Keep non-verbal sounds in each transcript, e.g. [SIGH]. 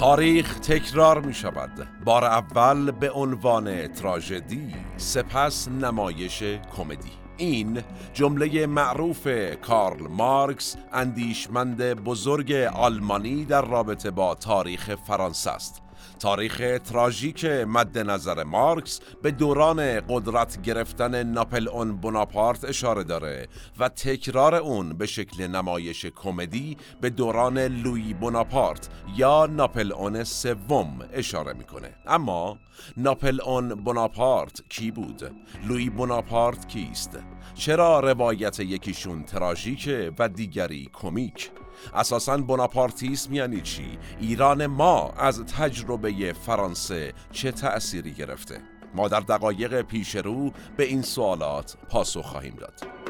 تاریخ تکرار می شود. بار اول به عنوان تراژدی سپس نمایش کمدی. این جمله معروف کارل مارکس اندیشمند بزرگ آلمانی در رابطه با تاریخ فرانسه است. تاریخ تراژیک مد نظر مارکس به دوران قدرت گرفتن ناپل اون بناپارت اشاره داره و تکرار اون به شکل نمایش کمدی به دوران لوی بناپارت یا ناپل اون سوم اشاره می‌کنه اما ناپل اون بناپارت کی بود؟ لوی بناپارت کیست؟ چرا روایت یکیشون تراژیکه و دیگری کمیک؟ اساسا بناپارتیسم یعنی چی؟ ایران ما از تجربه فرانسه چه تأثیری گرفته؟ ما در دقایق پیش رو به این سوالات پاسخ خواهیم داد.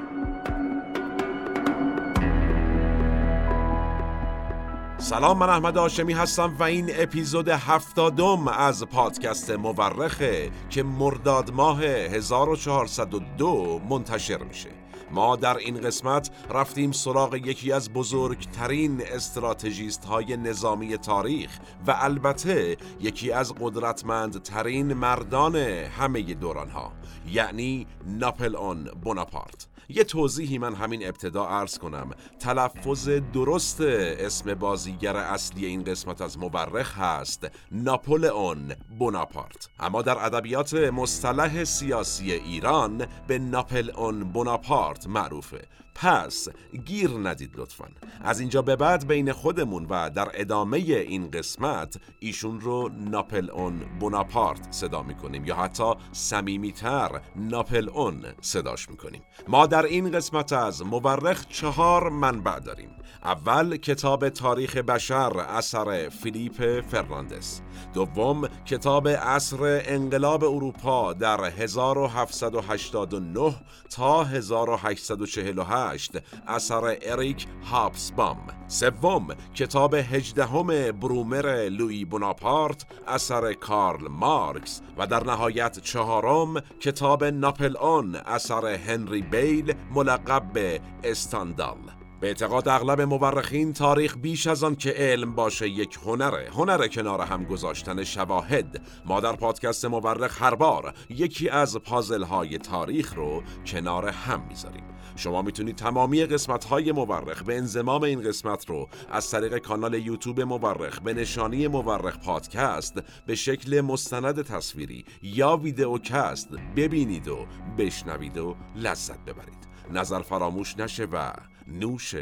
سلام من احمد آشمی هستم و این اپیزود هفتادم از پادکست مورخه که مرداد ماه 1402 منتشر میشه ما در این قسمت رفتیم سراغ یکی از بزرگترین استراتژیست های نظامی تاریخ و البته یکی از قدرتمندترین مردان همه دوران ها یعنی ناپل اون بوناپارت. یه توضیحی من همین ابتدا عرض کنم. تلفظ درست اسم بازیگر اصلی این قسمت از مورخ هست ناپولئون بوناپارت. اما در ادبیات مصطلح سیاسی ایران به ناپل اون بوناپارت معروفه. پس گیر ندید لطفا. از اینجا به بعد بین خودمون و در ادامه این قسمت ایشون رو ناپل اون بوناپارت صدا می‌کنیم یا حتی سمیمیتر ناپل اون صداش می‌کنیم. ما در این قسمت از مورخ چهار منبع داریم. اول کتاب تاریخ بشر اثر فیلیپ فرناندس. دوم کتاب عصر انقلاب اروپا در 1789 تا 1848 اثر اریک هابسبام. سوم کتاب هجدهم برومر لوی بوناپارت اثر کارل مارکس. و در نهایت چهارم کتاب ناپلئون اثر هنری بیل ملقب به استاندال. به اعتقاد اغلب مورخین تاریخ بیش از آن که علم باشه یک هنره. هنر کنار هم گذاشتن شواهد. ما در پادکست مورخ هر بار یکی از پازل های تاریخ رو کنار هم می‌ذاریم. شما می‌تونید تمامی قسمت های مورخ به انزمام این قسمت رو از طریق کانال یوتیوب مورخ به نشانی مورخ پادکست به شکل مستند تصویری یا ویدئوکست ببینید و بشنوید و لذت ببرید. نظر فراموش نشه و نوش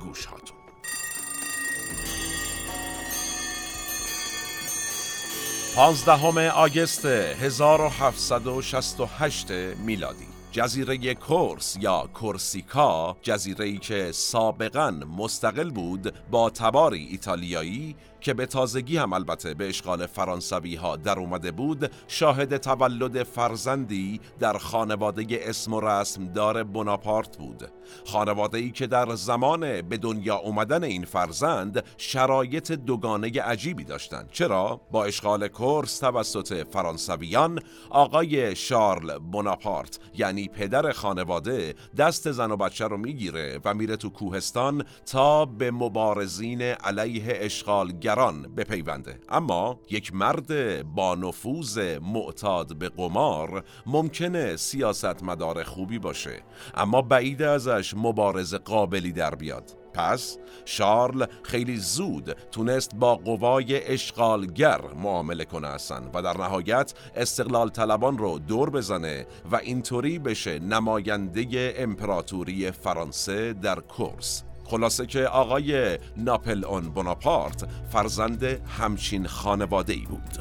گوش هاتون پانزدهم آگست 1768 میلادی. جزیره کورس یا کورسیکا جزیره که سابقا مستقل بود با تباری ایتالیایی که به تازگی هم البته به اشغال فرانسوی ها در اومده بود شاهد تولد فرزندی در خانواده اسم و رسم دار بناپارت بود. خانواده ای که در زمان به دنیا اومدن این فرزند شرایط دوگانه عجیبی داشتند. چرا؟ با اشغال کورس توسط فرانسویان آقای شارل بناپارت یعنی پدر خانواده دست زن و بچه رو می‌گیره و میره تو کوهستان تا به مبارزین علیه اشغالگر دیگران بپیونده. اما یک مرد با نفوذ معتاد به قمار ممکنه سیاست مدار خوبی باشه. اما بعید ازش مبارز قابلی در بیاد. پس شارل خیلی زود تونست با قوای اشغالگر معامله کنه اصلا و در نهایت استقلال طلبان رو دور بزنه و اینطوری بشه نماینده امپراتوری فرانسه در کورس. خلاصه که آقای ناپل اون فرزند همچین خانواده ای بود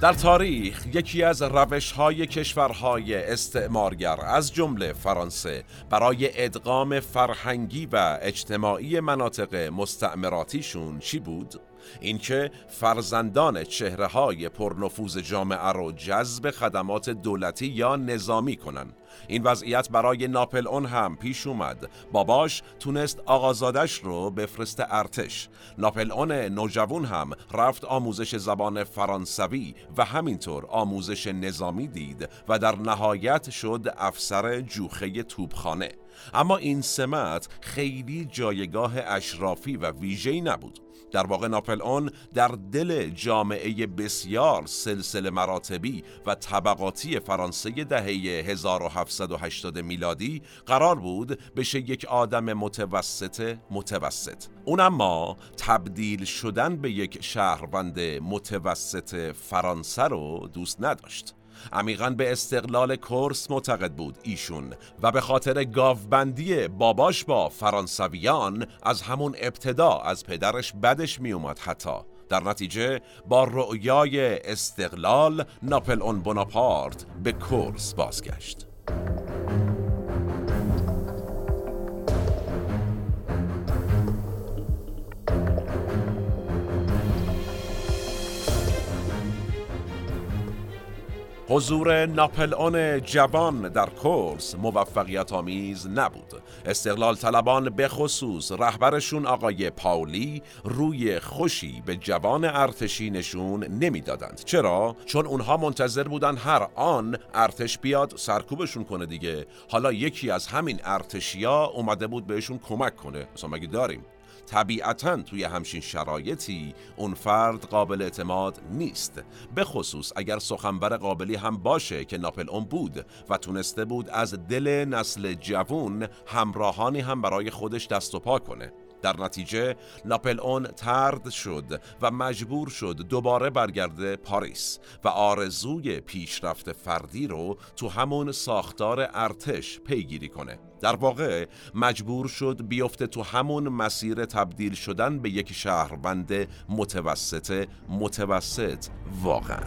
در تاریخ یکی از روش های کشورهای استعمارگر از جمله فرانسه برای ادغام فرهنگی و اجتماعی مناطق مستعمراتیشون چی بود؟ اینکه فرزندان چهره های پرنفوذ جامعه رو جذب خدمات دولتی یا نظامی کنن. این وضعیت برای ناپل اون هم پیش اومد. باباش تونست آقازادش رو بفرست ارتش. ناپل اون نوجوان هم رفت آموزش زبان فرانسوی و همینطور آموزش نظامی دید و در نهایت شد افسر جوخه توبخانه اما این سمت خیلی جایگاه اشرافی و ویژه‌ای نبود. در واقع ناپل اون در دل جامعه بسیار سلسله مراتبی و طبقاتی فرانسه دهه 1780 میلادی قرار بود بشه یک آدم متوسط متوسط. اون اما تبدیل شدن به یک شهروند متوسط فرانسه رو دوست نداشت. عمیقا به استقلال کورس معتقد بود ایشون و به خاطر گاوبندی باباش با فرانسویان از همون ابتدا از پدرش بدش میومد حتی. در نتیجه با رؤیای استقلال ناپل اون بوناپارت به کورس بازگشت. حضور ناپل اون جوان در کورس موفقیت آمیز نبود. استقلال طلبان به خصوص رهبرشون آقای پاولی روی خوشی به جوان ارتشی نشون نمی‌دادند. چرا؟ چون اونها منتظر بودن هر آن ارتش بیاد سرکوبشون کنه دیگه. حالا یکی از همین ارتشیا اومده بود بهشون کمک کنه. مثلا مگه داریم؟ طبیعتا توی همچین شرایطی اون فرد قابل اعتماد نیست. به خصوص اگر سخنور قابلی هم باشه که ناپل اون بود و تونسته بود از دل نسل جوون همراهانی هم برای خودش دست و پا کنه. در نتیجه ناپل اون ترد شد و مجبور شد دوباره برگرده پاریس و آرزوی پیشرفت فردی رو تو همون ساختار ارتش پیگیری کنه. در واقع مجبور شد بیفته تو همون مسیر تبدیل شدن به یک شهروند متوسط متوسط واقعا.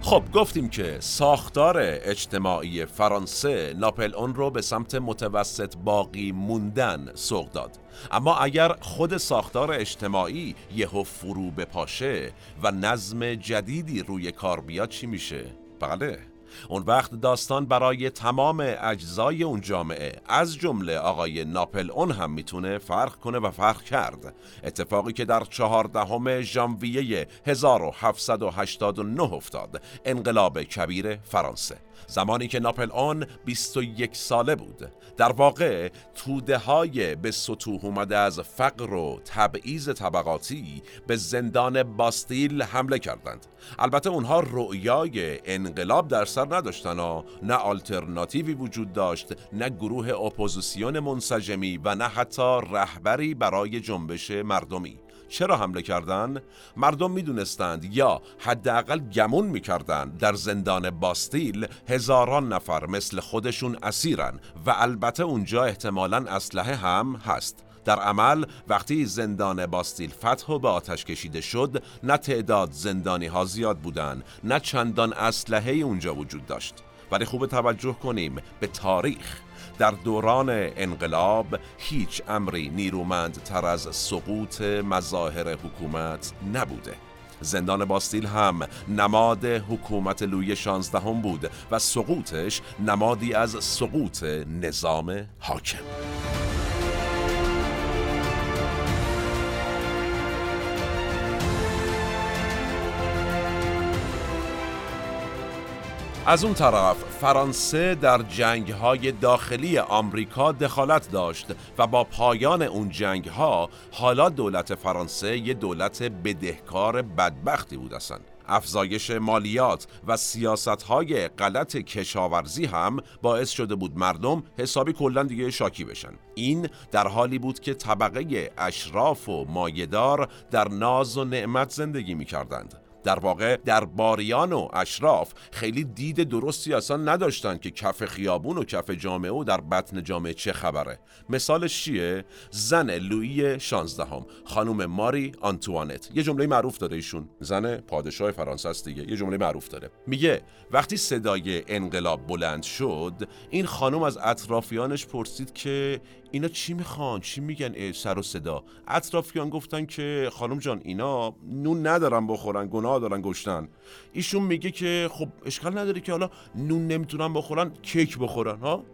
خب گفتیم که ساختار اجتماعی فرانسه ناپل اون رو به سمت متوسط باقی موندن سوق داد اما اگر خود ساختار اجتماعی یهو فرو بپاشه و نظم جدیدی روی کار بیاد چی میشه؟ بله اون وقت داستان برای تمام اجزای اون جامعه از جمله آقای ناپل اون هم می‌تونه فرق کنه و فرق کرد. اتفاقی که در چهاردهم ژانویه 1789 افتاد انقلاب کبیر فرانسه. زمانی که ناپل آن 21 ساله بود. در واقع توده های به سطوح اومده از فقر و تبعیض طبقاتی به زندان باستیل حمله کردند. البته اونها رؤیای انقلاب در سر نداشتن و نه آلترناتیوی وجود داشت نه گروه اپوزیسیون منسجمی و نه حتی رهبری برای جنبش مردمی. چرا حمله کردند؟ مردم می‌دونستند یا حداقل گمون می‌کردند در زندان باستیل هزاران نفر مثل خودشون اسیرن و البته اونجا احتمالا اسلحه هم هست. در عمل وقتی زندان باستیل فتح و به آتش کشیده شد نه تعداد زندانی ها زیاد بودن نه چندان اسلحه اونجا وجود داشت. ولی خوب توجه کنیم به تاریخ. در دوران انقلاب هیچ امری نیرومند تر از سقوط مظاهر حکومت نبوده. زندان باستیل هم نماد حکومت لوی شانزدهم بود و سقوطش نمادی از سقوط نظام حاکم. از اون طرف فرانسه در جنگ های داخلی آمریکا دخالت داشت و با پایان اون جنگ ها حالا دولت فرانسه یه دولت بدهکار بدبختی بود اصلا افزایش مالیات و سیاست های غلط کشاورزی هم باعث شده بود مردم حسابی کلا دیگه شاکی بشن این در حالی بود که طبقه اشراف و مایدار در ناز و نعمت زندگی می کردند. در واقع در باریان و اشراف خیلی دید درستی اصلا نداشتن که کف خیابون و کف جامعه و در بطن جامعه چه خبره. مثالش چیه؟ زن لویی 16 هم خانم ماری آنتوانت. یه جمله معروف داره ایشون. زن پادشاه فرانسه است دیگه. یه جمله معروف داره. میگه وقتی صدای انقلاب بلند شد این خانم از اطرافیانش پرسید که اینا چی می‌خوان؟ چی میگن؟ سر و صدا. اطرافیان گفتن که خانم جان اینا نون ندارن بخورن گناه دارن گشتن ایشون میگه که خب اشکال نداره که حالا نون نمی‌تونن بخورن کیک بخورن ها؟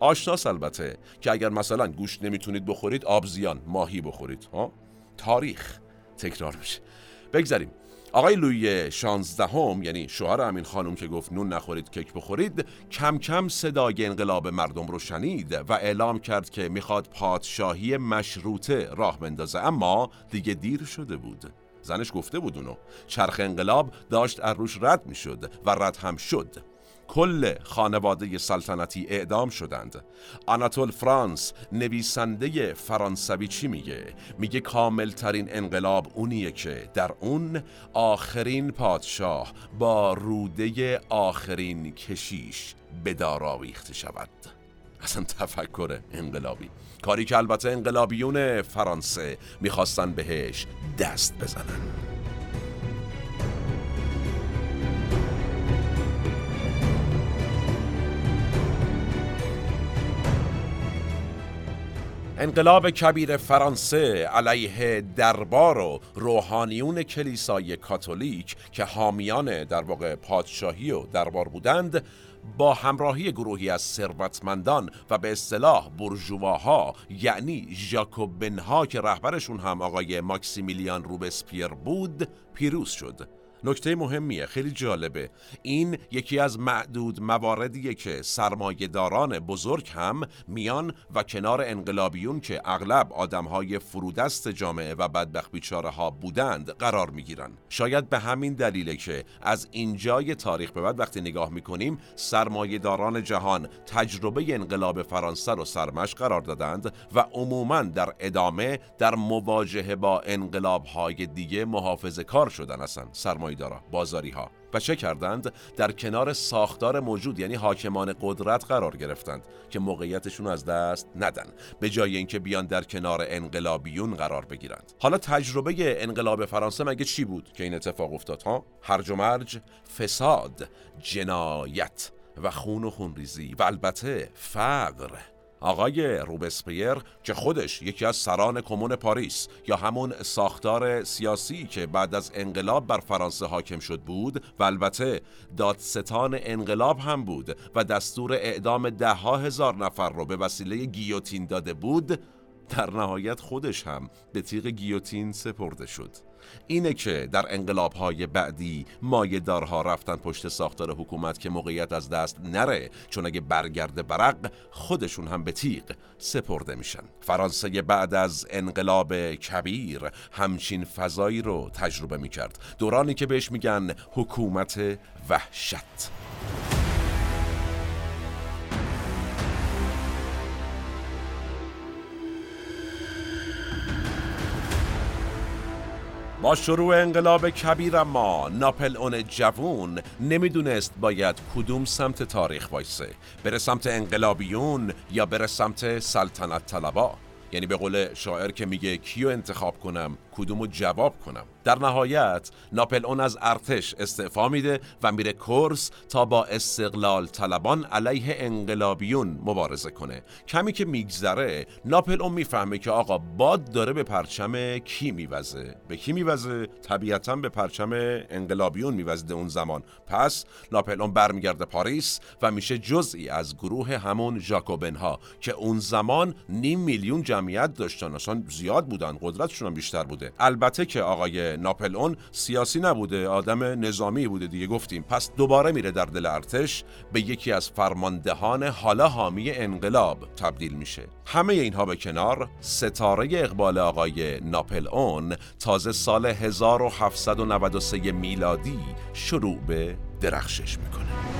آشناس البته که اگر مثلا گوشت نمی‌تونید بخورید آبزیان ماهی بخورید ها؟ تاریخ تکرار میشه. بگذاریم. آقای لوی شانزدهم یعنی شوهر همین خانم که گفت نون نخورید کیک بخورید کم کم صدای انقلاب مردم رو شنید و اعلام کرد که می‌خواد پادشاهی مشروطه راه بندازه. اما دیگه دیر شده بود. زنش گفته بود اونو چرخ انقلاب داشت از روش رد می‌شد و رد هم شد. کل خانواده سلطنتی اعدام شدند. آناتول فرانس نویسنده فرانسوی چی میگه؟ میگه کامل ترین انقلاب اونیه که در اون آخرین پادشاه با روده آخرین کشیش به دار آویخته شود. اصلا تفکر انقلابی. کاری که البته انقلابیون فرانسه می‌خواستن بهش دست بزنن. انقلاب کبیر فرانسه علیه دربار و روحانیون کلیسای کاتولیک که حامیان در واقع پادشاهی و دربار بودند با همراهی گروهی از ثروتمندان و به اصطلاح برجواها یعنی ژاکوبنها که رهبرشون هم آقای ماکسیمیلیان روبسپیر بود پیروز شد. نکته مهمیه خیلی جالبه. این یکی از معدود مواردیه که سرمایهداران بزرگ هم میان و کنار انقلابیون که اغلب آدمهای فرودست جامعه و بدبخت بیچاره ها بودند قرار می‌گیرن. شاید به همین دلیله که از اینجای تاریخ به بعد وقتی نگاه می‌کنیم سرمایهداران جهان تجربه انقلاب فرانسه رو سرمش قرار دادند و عموما در ادامه در مواجهه با انقلاب های دیگه محافظه کار شدن اصلا سرمایه دارا بازاری ها و چه کردند؟ در کنار ساختار موجود یعنی حاکمان قدرت قرار گرفتند که موقعیتشون از دست ندن به جای اینکه بیان در کنار انقلابیون قرار بگیرند. حالا تجربه انقلاب فرانسه مگه چی بود که این اتفاق افتاد ها؟ هرج و مرج فساد جنایت و خون و خونریزی و البته فقر. آقای روبسپیر که خودش یکی از سران کمون پاریس یا همون ساختار سیاسی که بعد از انقلاب بر فرانسه حاکم شد بود و البته دادستان انقلاب هم بود و دستور اعدام ده ها هزار نفر رو به وسیله گیوتین داده بود در نهایت خودش هم به تیغ گیوتین سپرده شد. اینه که در انقلاب های بعدی مایهدارها رفتن پشت ساختار حکومت که موقعیت از دست نره. چون اگه برگرده برق خودشون هم به تیغ سپرده میشن. فرانسه بعد از انقلاب کبیر همچین فضایی رو تجربه می‌کرد. دورانی که بهش میگن حکومت وحشت. با شروع انقلاب کبیر اما ناپل اون جوون نمی‌دونست باید کدوم سمت تاریخ وایسه. بره سمت انقلابیون یا بره سمت سلطنت طلبا؟ یعنی به قول شاعر که میگه کیو انتخاب کنم؟ کدومو جواب کنم؟ در نهایت ناپل اون از ارتش استعفا میده و میره کورس تا با استقلال طلبان علیه انقلابیون مبارزه کنه. کمی که میگذره ناپل اون می‌فهمه که آقا باد داره به پرچم کی میوزه. به کی میوزه؟ طبیعتا به پرچم انقلابیون میوزده اون زمان. پس ناپل اون برمیگرده پاریس و میشه جزئی از گروه همون ژاکوبن ها که اون زمان نیم میلیون جمعیت داشتن. اصلا زیاد بودن. قدرتشون هم بیشتر بوده. البته که آقای ناپلئون سیاسی نبوده آدم نظامی بوده دیگه گفتیم. پس دوباره میره در دل ارتش به یکی از فرماندهان حالا حامی انقلاب تبدیل میشه. همه اینها به کنار ستاره اقبال آقای ناپلئون تازه سال 1793 میلادی شروع به درخشش می‌کنه.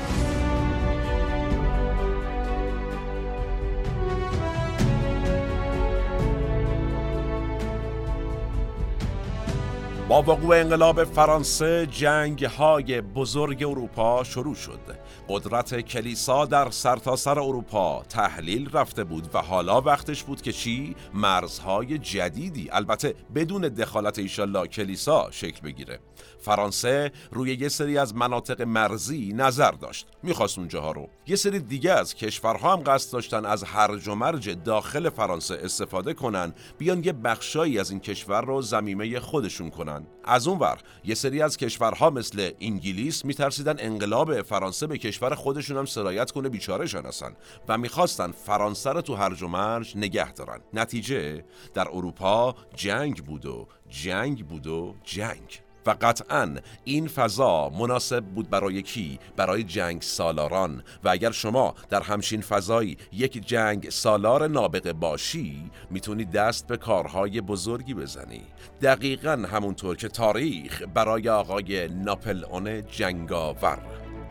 با وقوع انقلاب فرانسه جنگ های بزرگ اروپا شروع شد. قدرت کلیسا در سرتاسر سر اروپا تحلیل رفته بود و حالا وقتش بود که چی؟ مرزهای جدیدی. البته بدون دخالت ایشالله کلیسا شکل بگیره. فرانسه روی یه سری از مناطق مرزی نظر داشت. می‌خواست اونجاها رو. یه سری دیگه از کشورها هم قصد داشتن از هرج و مرج داخل فرانسه استفاده کنن بیان یه بخشایی از این کشور رو زمیمه خودشون کنن. از اون ور یه سری از کشورها مثل انگلیس میترسیدن انقلاب فرانسه به کشور خودشون هم سرایت کنه بیچاره هستن و می‌خواستن فرانسه رو تو هرج و مرج نگه دارن. نتیجه در اروپا جنگ بود و جنگ بود و جنگ. و قطعا این فضا مناسب بود برای کی؟ برای جنگ سالاران. و اگر شما در همچین فضایی یک جنگ سالار نابغه باشی می‌تونی دست به کارهای بزرگی بزنی. دقیقا همونطور که تاریخ برای آقای ناپل اون جنگاور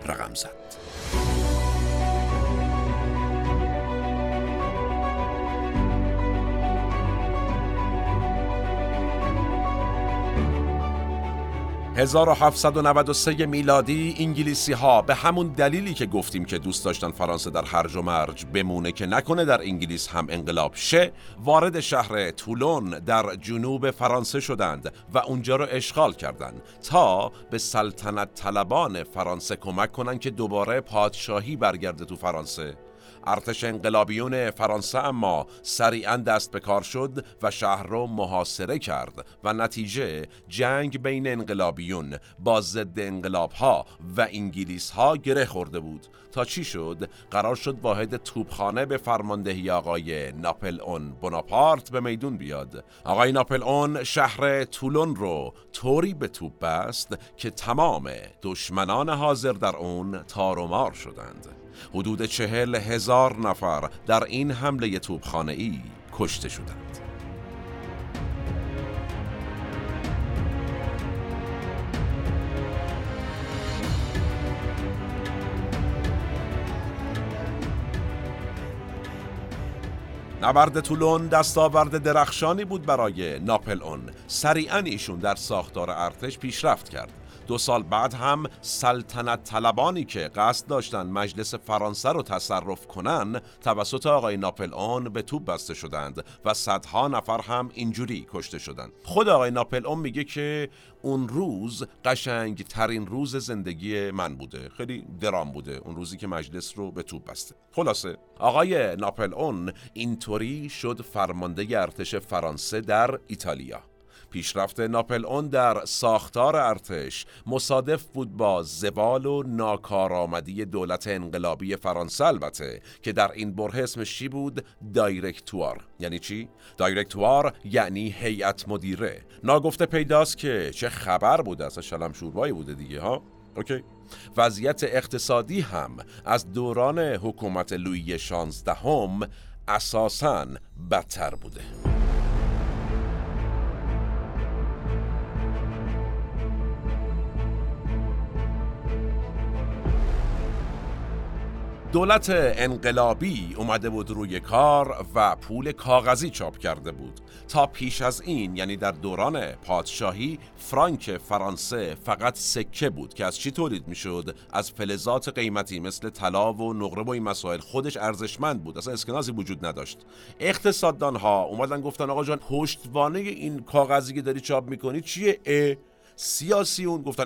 رقم زد. 1793 میلادی انگلیسی ها به همون دلیلی که گفتیم که دوست داشتن فرانسه در هرج و مرج بمونه که نکنه در انگلیس هم انقلاب شه وارد شهر تولون در جنوب فرانسه شدند و اونجا رو اشغال کردند تا به سلطنت طلبان فرانسه کمک کنند که دوباره پادشاهی برگرده تو فرانسه. ارتش انقلابیون فرانسه اما سریعا دست به کار شد و شهر را محاصره کرد و نتیجه جنگ بین انقلابیون با ضد انقلاب ها و انگلیس ها گره خورده بود. تا چی شد؟ قرار شد واحد توپخانه به فرماندهی آقای ناپل اون بناپارت به میدون بیاد. آقای ناپل اون شهر تولون رو طوری به توپ بست که تمام دشمنان حاضر در اون تارومار شدند. حدود چهل هزار نفر در این حمله توپخانه ای کشته شدند. نبرد طولون دستاورد درخشانی بود برای ناپل اون سریعا ایشون در ساختار ارتش پیشرفت کرد. دو سال بعد هم سلطنت طلبانی که قصد داشتن مجلس فرانسه رو تصرف کنن توسط آقای ناپل به توپ بسته شدند و صدها نفر هم اینجوری کشته شدند. خود آقای ناپل میگه که اون روز قشنگ ترین روز زندگی من بوده. خیلی درام بوده اون روزی که مجلس رو به توپ بسته. خلاصه آقای ناپل اون اینطوری شد فرمانده ارتش فرانسه در ایتالیا. پیشرفت ناپل اون در ساختار ارتش مصادف بود با زوال و ناکارآمدی دولت انقلابی فرانسه البته که در این بره اسمش چی بود؟ دایرکتوار. یعنی چی؟ دایرکتوار یعنی هیئت مدیره. ناگفته پیداست که چه خبر بوده اصلا شلم شوربایی بوده دیگه ها؟ اوکی. وضعیت اقتصادی هم از دوران حکومت لویی شانزدهم اساساً بدتر بوده. دولت انقلابی اومده بود روی کار و پول کاغذی چاپ کرده بود. تا پیش از این یعنی در دوران پادشاهی فرانک فرانسه فقط سکه بود که از چی تولید می‌شد؟ از فلزات قیمتی مثل طلا و نقره و این مسائل. خودش ارزشمند بود اصلا اسکنازی وجود نداشت. اقتصاددان ها اومدن گفتن آقا جان پشتوانه این کاغذی که داری چاپ می‌کنی چیه؟ ا سیاسی اون گفتن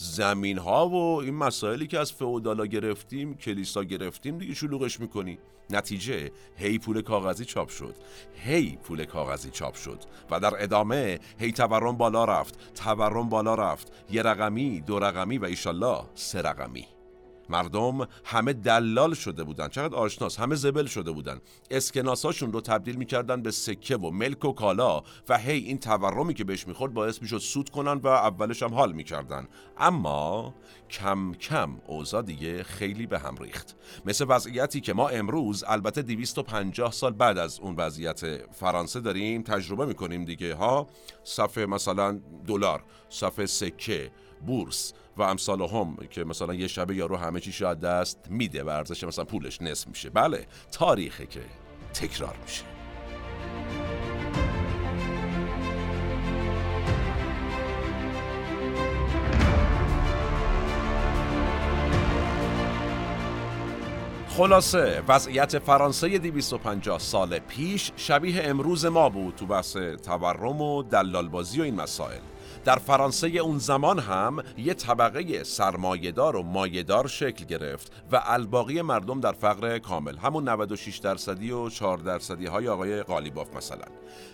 زمین ها و این مسائلی که از فئودالا گرفتیم کلیسا گرفتیم دیگه شلوغش می‌کنی. نتیجه هی پول کاغذی چاپ شد. هی پول کاغذی چاپ شد. و در ادامه هی تورم بالا رفت. تورم بالا رفت. یه رقمی دو رقمی و ایشالله سه رقمی. مردم همه دلال شده بودن. چقدر آشناس همه زبل شده بودن. اسکناساشون رو تبدیل می‌کردن به سکه و ملک و کالا و هی این تورمی که بهش می‌خورد باعث می‌شد سود کنن و اولش هم حال می‌کردن. اما کم کم اوضاع دیگه خیلی به هم ریخت. مثل وضعیتی که ما امروز البته 250 سال بعد از اون وضعیت فرانسه داریم تجربه می‌کنیم دیگه ها؟ صفحه مثلا دلار صفحه سکه بورس و امثال هم که مثلا یه شبه یارو همه چی شاید دست میده و ارزش مثلا پولش نصف میشه. بله تاریخه که تکرار میشه. خلاصه وضعیت فرانسه 250 سال پیش شبیه امروز ما بود تو بحث تورم و دلالبازی و این مسائل. در فرانسه اون زمان هم یه طبقه سرمایهدار و مایهدار شکل گرفت و الباقی مردم در فقر کامل همون 96 درصدی و 4 درصدی های آقای قالیباف مثلا.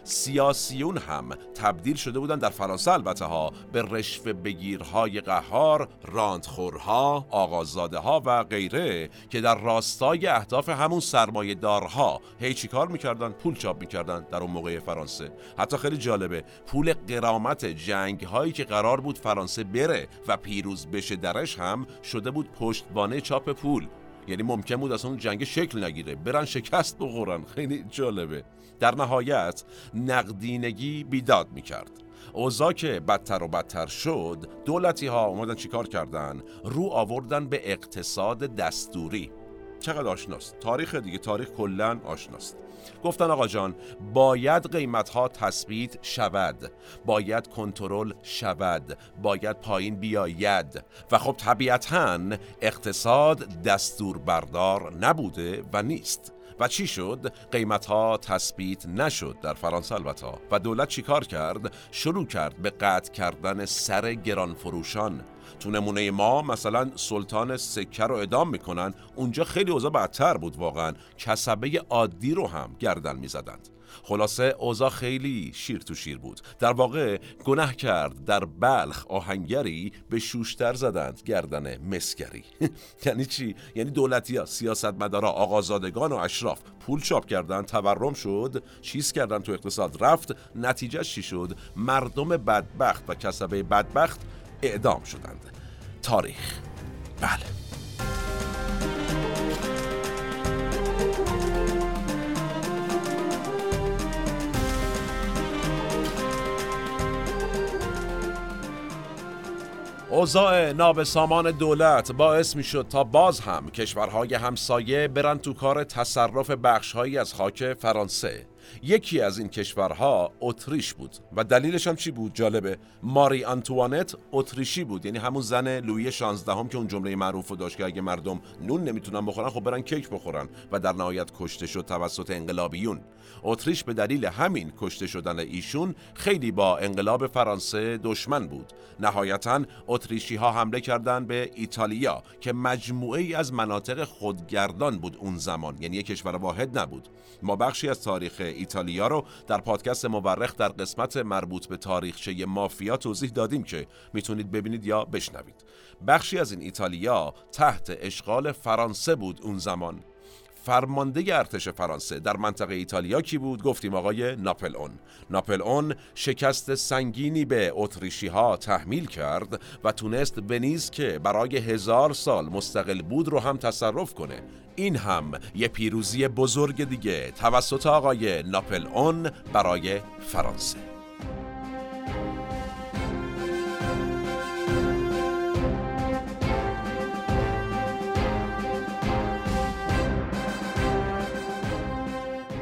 سیاسیون هم تبدیل شده بودن در فرانسه البته ها به رشوه بگیرهای قهار راندخورها آقازاده ها و غیره که در راستای اهداف همون سرمایه دارها هی چی کار می‌کردن؟ پول چاپ می‌کردن در اون موقع فرانسه. حتی خیلی جالبه پول قرامت جنگ هایی که قرار بود فرانسه بره و پیروز بشه درش هم شده بود پشتبانه چاپ پول. یعنی ممکن بود اصلا جنگ شکل نگیره. برن شکست بخورن. [LAUGHS] خیلی جالبه. در نهایت نقدینگی بیداد می‌کرد. اوضاع که بدتر و بدتر شد دولتی ها اومدن چیکار کردن؟ رو آوردن به اقتصاد دستوری. چقدر آشناست؟ تاریخ دیگه. تاریخ کلا آشناست. گفتن آقا جان باید قیمت ها تثبیت شود باید کنترل شود باید پایین بیاید و خب طبیعتا اقتصاد دستور بردار نبوده و نیست و چی شد؟ قیمت ها تثبیت نشد در فرانسه البته و دولت چیکار کرد؟ شروع کرد به قطع کردن سر گران فروشان تو نمونه ما مثلا سلطان سکه رو ادام می‌کنن. اونجا خیلی اوضاع بدتر بود واقعا. کسبه عادی رو هم گردن می‌زدند. خلاصه اوضاع خیلی شیر تو شیر بود. در واقع گناه کرد در بلخ آهنگری به شوشتر زدند گردن مسگری [LAUGHS] یعنی چی؟ یعنی دولتی ها سیاستمدارا آقازادگان و اشراف پول چاپ کردن تورم شد چیز کردن تو اقتصاد رفت نتیجه چی شد؟ مردم بدبخت و کسبه بدبخت اعدام شدند. تاریخ. بله. اوضاع نابسامان دولت باعث می شد تا باز هم کشورهای همسایه برن تو کار تصرف بخشهایی از خاک فرانسه. یکی از این کشورها اتریش بود. و دلیلش هم چی بود؟ جالبه. ماری آنتوانت اتریشی بود. یعنی همون زن لویی 16 هم که اون جمله معروف رو داشت که اگه مردم نون نمی‌تونن بخورن خب برن کیک بخورن و در نهایت کشته شد توسط انقلابیون. اتریش به دلیل همین کشته شدن ایشون خیلی با انقلاب فرانسه دشمن بود. نهایتا اتریشی ها حمله کردند به ایتالیا که مجموعه ای از مناطق خودگردان بود اون زمان یعنی یک کشور واحد نبود. ما بخشی از تاریخ ایتالیا رو در پادکست مورخ در قسمت مربوط به تاریخچه مافیا توضیح دادیم که می‌تونید ببینید یا بشنوید. بخشی از این ایتالیا تحت اشغال فرانسه بود اون زمان. فرمانده ارتش فرانسه در منطقه ایتالیا کی بود؟ گفتیم آقای ناپلئون. ناپلئون شکست سنگینی به اتریشی ها تحمیل کرد و تونست ونیز که برای هزار سال مستقل بود رو هم تصرف کنه. این هم یه پیروزی بزرگ دیگه توسط آقای ناپلئون برای فرانسه.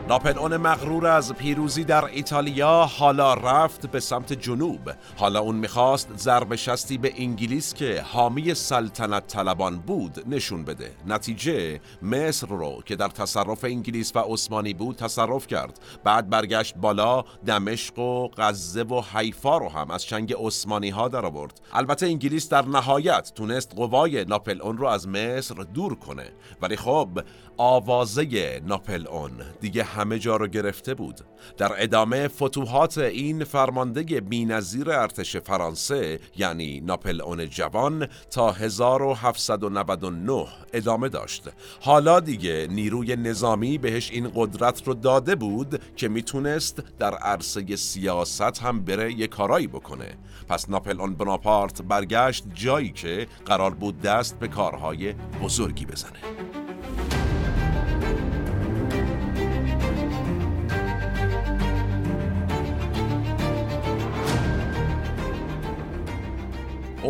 ناپلئون مغرور از پیروزی در ایتالیا حالا رفت به سمت جنوب. حالا اون می‌خواست ضرب شستی به انگلیس که حامی سلطنت طلبان بود نشون بده. نتیجه مصر رو که در تصرف انگلیس و عثمانی بود تصرف کرد. بعد برگشت بالا دمشق و غزه و حیفا رو هم از چنگ عثمانی ها در آورد. البته انگلیس در نهایت تونست قوای ناپلئون رو از مصر دور کنه. ولی خب آوازه ناپلئون دیگه همه جا رو گرفته بود. در ادامه فتوحات این فرمانده بینظیر ارتش فرانسه یعنی ناپلئون جوان تا 1799 ادامه داشت. حالا دیگه نیروی نظامی بهش این قدرت رو داده بود که می‌تونست در عرصه سیاست هم بره یه کارایی بکنه. پس ناپلئون بناپارت برگشت جایی که قرار بود دست به کارهای بزرگی بزنه.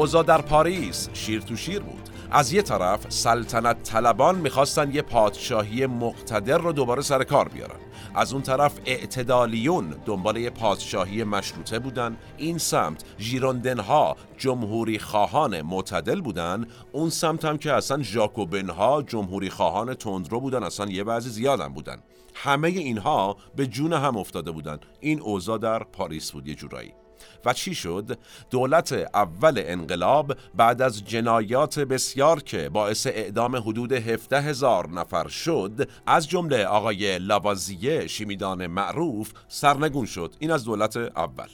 اوضاع در پاریس شیر تو شیر بود. از یه طرف سلطنت طلبان می‌خواستن یه پادشاهی مقتدر رو دوباره سر کار بیارن. از اون طرف اعتدالیون دنبال پادشاهی مشروطه بودن. این سمت ژیروندنها جمهوری خواهان معتدل بودن. اون سمت هم که اصلا ژاکوبنها جمهوری خواهان تندرو بودن اصلا یه بعضی زیادم بودن. همه اینها به جون هم افتاده بودن. این اوضاع در پاریس بود یه جورایی. و چی شد؟ دولت اول انقلاب بعد از جنایات بسیار که باعث اعدام حدود 17 هزار نفر شد از جمله آقای لاوازیه شیمیدان معروف سرنگون شد این از دولت اول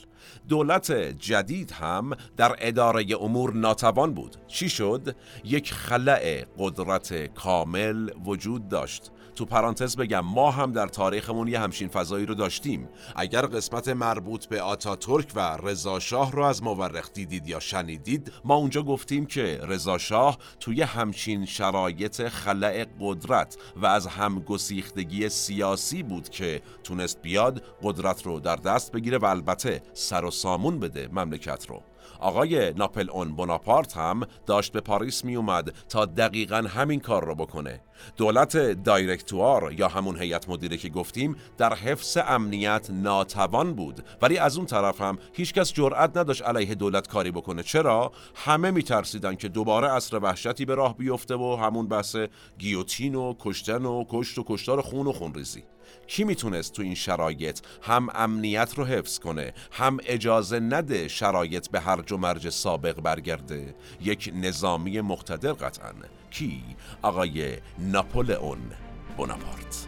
دولت جدید هم در اداره امور ناتوان بود چی شد؟ یک خلع قدرت کامل وجود داشت تو پرانتز بگم ما هم در تاریخمون یه همچین فضایی رو داشتیم. اگر قسمت مربوط به آتاتورک و رضا شاه رو از مورخ دیدید یا شنیدید ما اونجا گفتیم که رضا شاه توی همچین شرایط خلع قدرت و از همگسیختگی سیاسی بود که تونست بیاد قدرت رو در دست بگیره و البته سر و سامون بده مملکت رو. آقای ناپل اون بوناپارت هم داشت به پاریس می اومد تا دقیقا همین کار رو بکنه. دولت دایرکتوار یا همون هیئت مدیره که گفتیم در حفظ امنیت ناتوان بود. ولی از اون طرف هم هیچکس جرأت نداشت علیه دولت کاری بکنه. چرا؟ همه میترسیدن که دوباره عصر وحشتی به راه بیفته و همون بحث گیوتین و کشتن و کشت و کشتار خون و خونریزی. کی می‌تونست تو این شرایط هم امنیت رو حفظ کنه هم اجازه نده شرایط به هرج و مرج سابق برگرده؟ یک نظامی مقتدر قطعا. کی؟ آقای ناپولئون بوناپارت.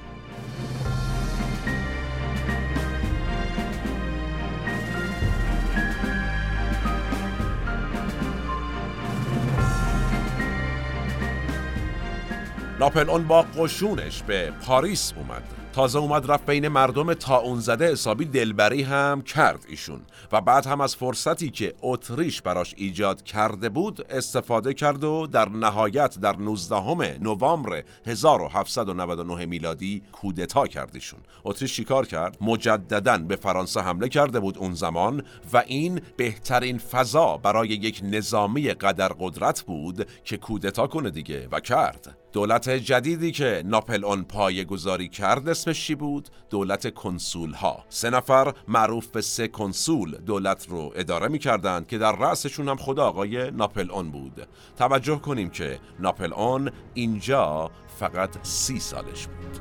ناپلئون با قشونش به پاریس اومد. تازه اومد رفت بین مردم تا اون زده حسابی دلبری هم کرد ایشون. و بعد هم از فرصتی که اتریش براش ایجاد کرده بود استفاده کرد و در نهایت در 19 نوامبر 1799 میلادی کودتا کرد ایشون. اتریش چیکار کرد؟ مجددا به فرانسه حمله کرده بود اون زمان و این بهترین فضا برای یک نظامی قدر قدرت بود که کودتا کنه دیگه و کرد. دولت جدیدی که ناپل اون پای گذاری کرد اسمش چی بود؟ دولت کنسول ها سه نفر معروف به سه کنسول دولت رو اداره می کردند که در رأسشون هم خود آقای ناپل اون بود. توجه کنیم که ناپل اون اینجا فقط سی سالش بود.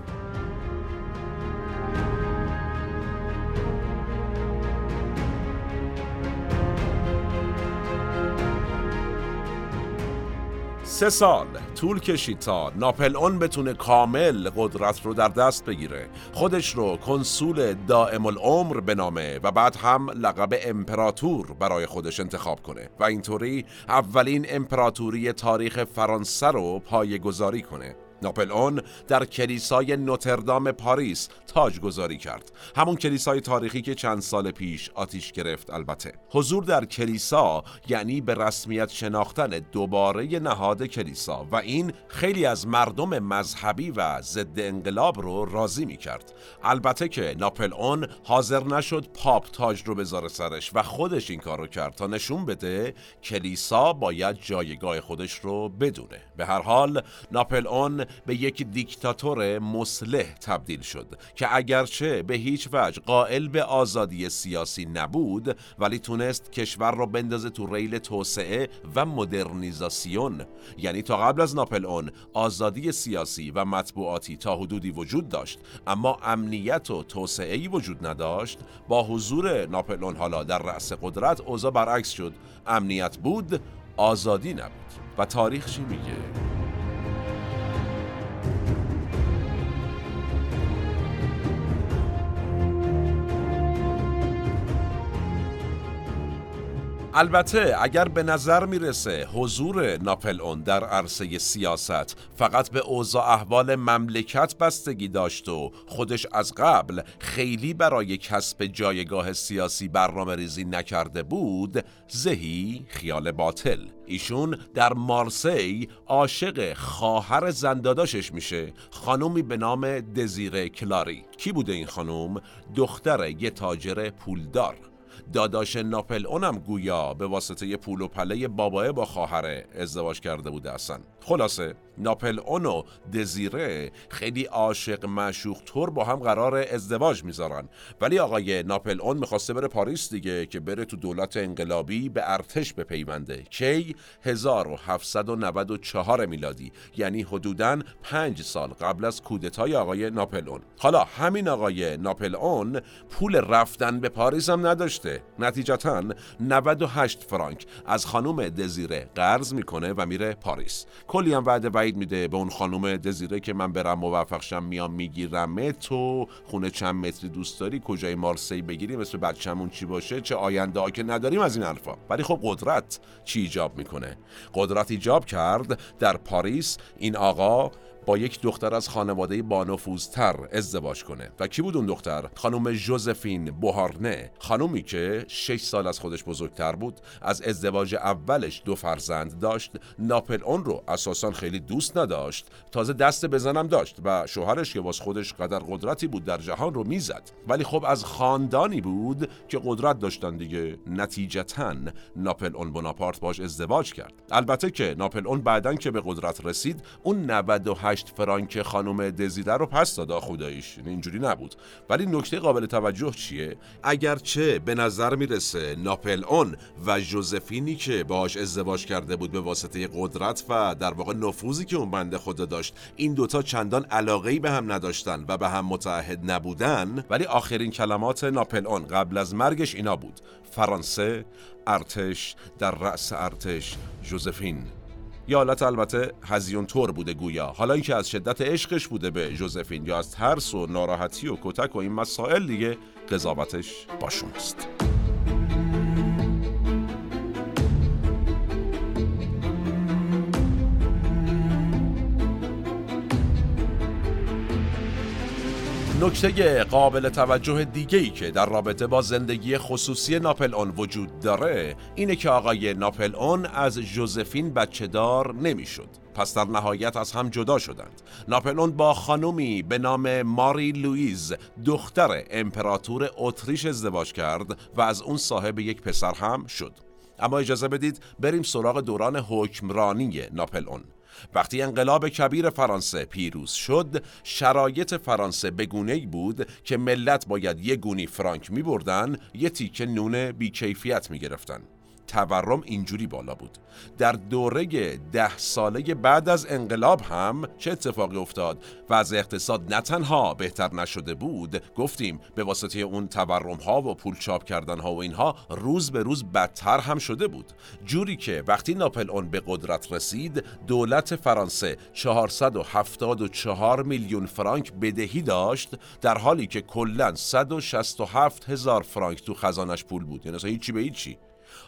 سه سال. طول کشید تا ناپل اون بتونه کامل قدرت رو در دست بگیره. خودش رو کنسول دائم العمر بنامه و بعد هم لقب امپراتور برای خودش انتخاب کنه و اینطوری اولین امپراتوری تاریخ فرانسه رو پایه گذاری کنه. ناپل اون در کلیسای نوتردام پاریس تاج گذاری کرد. همون کلیسای تاریخی که چند سال پیش آتیش گرفت البته. حضور در کلیسا یعنی به رسمیت شناختن دوباره نهاد کلیسا و این خیلی از مردم مذهبی و ضد انقلاب رو راضی می کرد البته که ناپل اون حاضر نشد پاپ تاج رو بذاره سرش و خودش این کار رو کرد تا نشون بده کلیسا باید جایگاه خودش رو بدونه. به هر حال ناپل اون به یک دیکتاتور مسلح تبدیل شد که اگرچه به هیچ وجه قائل به آزادی سیاسی نبود ولی تونست کشور را بندازه تو ریل توسعه و مدرنیزاسیون. یعنی تا قبل از ناپل اون آزادی سیاسی و مطبوعاتی تا حدودی وجود داشت اما امنیت و توسعه وجود نداشت. با حضور ناپل اون حالا در رأس قدرت اوضاع برعکس شد. امنیت بود آزادی نبود. و تاریخ چی میگه؟ البته اگر به نظر می‌رسه حضور ناپل اون در عرصه سیاست فقط به اوضاع احوال مملکت بستگی داشت و خودش از قبل خیلی برای کسب جایگاه سیاسی برنامه ریزی نکرده بود زهی خیال باطل. ایشون در مارسی عاشق خواهر زنداداشش میشه خانومی به نام دزیره کلاری. کی بوده این خانوم؟ دختر یه تاجر پولدار. داداش ناپل اونم گویا به واسطه پول و پله بابای با خواهر ازدواج کرده بوده اصلا. خلاصه ناپل اون و دزیره خیلی عاشق معشوق طور با هم قرار ازدواج می‌ذارن. ولی آقای ناپل اون می‌خواسته بره پاریس دیگه که بره تو دولت انقلابی به ارتش بپیونده. کی؟ 1794 میلادی. یعنی حدوداً پنج سال قبل از کودتای آقای ناپل اون. حالا همین آقای ناپل اون پول رفتن به پاریس هم نداشته. نتیجتا 98 فرانک از خانم دزیره قرض می‌کنه و میره پاریس. کلی هم وعده وعید میده به اون خانم دزیره که من برم موفق شم میام می‌گیرم. تو خونه چند متری دوست داری؟ کجای مارسی بگیری؟ مثل بچه‌مون چی باشه؟ چه آینده که نداریم از این حرفا. ولی خب قدرت چی ایجاب می‌کنه؟ قدرت ایجاب کرد در پاریس این آقا با یک دختر از خانواده بانفوذتر ازدواج کنه. و کی بود اون دختر؟ خانم جوزفین بوهارنه خانومی که 6 سال از خودش بزرگتر بود از ازدواج اولش دو فرزند داشت ناپل اون رو اساسا خیلی دوست نداشت تازه دست بزنم داشت و شوهرش که واس خودش قدر قدرتی بود در جهان رو می‌زد. ولی خب از خاندانی بود که قدرت داشتن دیگه. نتیجتا ناپل اون بناپارت باش ازدواج کرد. البته که ناپل اون بعدن که به قدرت رسید اون 98 هشت فرانک خانم دزیده رو پس دادا خداییش. اینجوری نبود. ولی نکته قابل توجه چیه؟ اگرچه به نظر می‌رسه ناپل اون و جوزفینی که باهاش ازدواج کرده بود به واسطه قدرت و در واقع نفوذی که اون بنده خدا داشت این دوتا چندان علاقه به هم نداشتن و به هم متحد نبودن. ولی آخرین کلمات ناپل اون قبل از مرگش اینا بود. فرانسه ارتش در رأس ارتش جوزفین. یا حالت البته هزیون طور بوده گویا. حالا اینکه از شدت عشقش بوده به جوزفین یا از ترس و ناراحتی و کتک و این مسائل دیگه قضاوتش باشونست نکته قابل توجه دیگه که در رابطه با زندگی خصوصی ناپل اون وجود داره اینه که آقای ناپل اون از جوزفین بچه دار نمی‌شد. پس در نهایت از هم جدا شدند. ناپلون با خانومی به نام ماری لویز دختر امپراتور اتریش ازدواج کرد و از اون صاحب یک پسر هم شد. اما اجازه بدید بریم سراغ دوران حکمرانی ناپل اون. وقتی انقلاب کبیر فرانسه پیروز شد شرایط فرانسه به گونه بود که ملت باید یه گونی فرانک می بردن یه تیکه نون بیکیفیت می تورم اینجوری بالا بود. در دوره ده ساله بعد از انقلاب هم چه اتفاقی افتاد؟ و از اقتصاد نه تنها بهتر نشده بود گفتیم به واسطه اون تورم ها و پول چاپ کردن ها و اینها روز به روز بدتر هم شده بود. جوری که وقتی ناپل اون به قدرت رسید دولت فرانسه 474 میلیون فرانک بدهی داشت در حالی که کلا 167 هزار فرانک تو خزانش پول بود. یعنی هیچی به هیچی.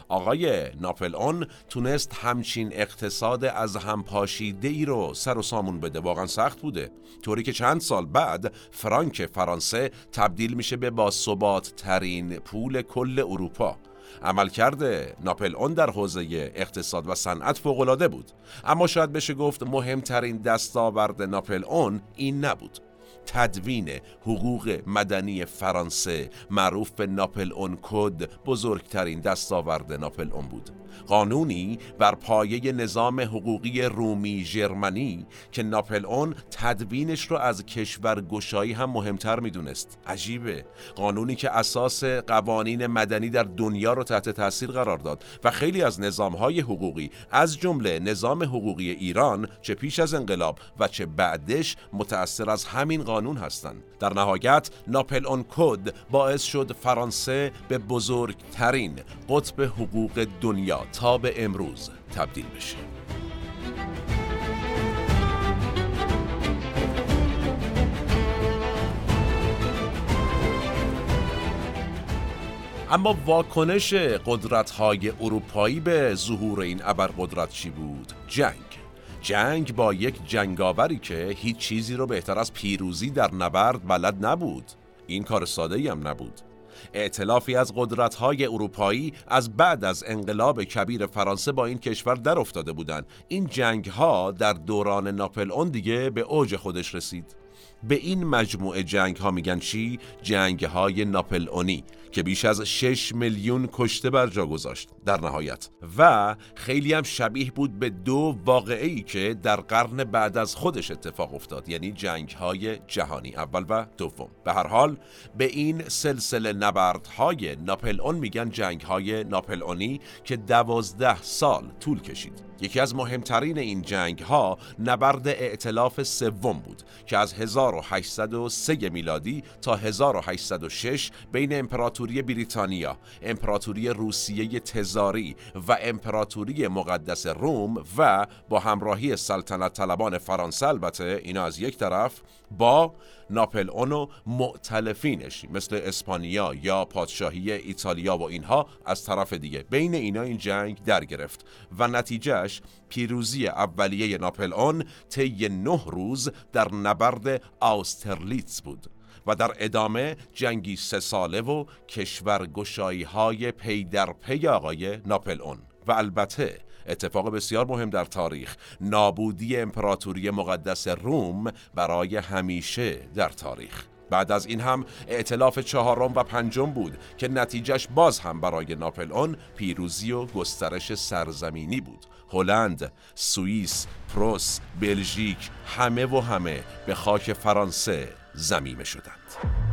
آقای ناپل اون تونست همچین اقتصاد از هم پاشیده ای رو سر و سامون بده. واقعا سخت بوده. طوری که چند سال بعد فرانک فرانسه تبدیل میشه به با ترین پول کل اروپا. عملکرد ناپل اون در حوزه اقتصاد و صنعت فوقالعاده بود. اما شاید بشه گفت مهمترین دستاورد ناپل اون این نبود. تدوین حقوق مدنی فرانسه معروف به ناپل اون کد بزرگترین دستاورد ناپل اون بود. قانونی بر پایه نظام حقوقی رومی ژرمنی که ناپل اون تدوینش رو از کشور گشایی هم مهمتر می‌دونست. عجیبه. قانونی که اساس قوانین مدنی در دنیا رو تحت تاثیر قرار داد و خیلی از نظامهای حقوقی از جمله نظام حقوقی ایران چه پیش از انقلاب و چه بعدش متأثر از همین قانون هستند. در نهایت ناپل اون کد باعث شد فرانسه به بزرگترین قطب حقوق دنیا تا به امروز تبدیل بشه. اما واکنش قدرت های اروپایی به ظهور این ابرقدرت چی بود؟ جنگ. جنگ با یک جنگاوری که هیچ چیزی رو بهتر از پیروزی در نبرد بلد نبود. این کار ساده هم نبود. ائتلافی از قدرت‌های اروپایی از بعد از انقلاب کبیر فرانسه با این کشور در افتاده بودند. این جنگ ها در دوران ناپل اون دیگه به اوج خودش رسید. به این مجموعه جنگ ها میگن چی؟ جنگ های ناپلئونی. که بیش از 6 میلیون کشته بر جا گذاشت در نهایت. و خیلی هم شبیه بود به دو واقعی که در قرن بعد از خودش اتفاق افتاد یعنی جنگ های جهانی اول و دوم. به هر حال به این سلسله نبردهای ناپلئون میگن جنگ های ناپلئونی که دوازده سال طول کشید. یکی از مهمترین این جنگ ها نبرد ائتلاف سوم بود که از 1803 میلادی تا 1806 بین امپراتوری بریتانیا، امپراتوری روسیه تزاری و امپراتوری مقدس روم و با همراهی سلطنت طلبان فرانسه البته اینا از یک طرف با ناپلئون و مؤتلفینش مثل اسپانیا یا پادشاهی ایتالیا و اینها از طرف دیگه. بین اینا این جنگ در گرفت و نتیجهش پیروزی اولیه ناپلئون طی نه روز در نبرد آسترلیتز بود. و در ادامه جنگی سه ساله و کشورگشایی های پی در پی آقای ناپلئون و البته اتفاق بسیار مهم در تاریخ نابودی امپراتوری مقدس روم برای همیشه در تاریخ. بعد از این هم ائتلاف چهارم و پنجم بود که نتیجهش باز هم برای ناپل اون پیروزی و گسترش سرزمینی بود. هلند، سوئیس، پروس، بلژیک همه و همه به خاک فرانسه زمیمه شدند.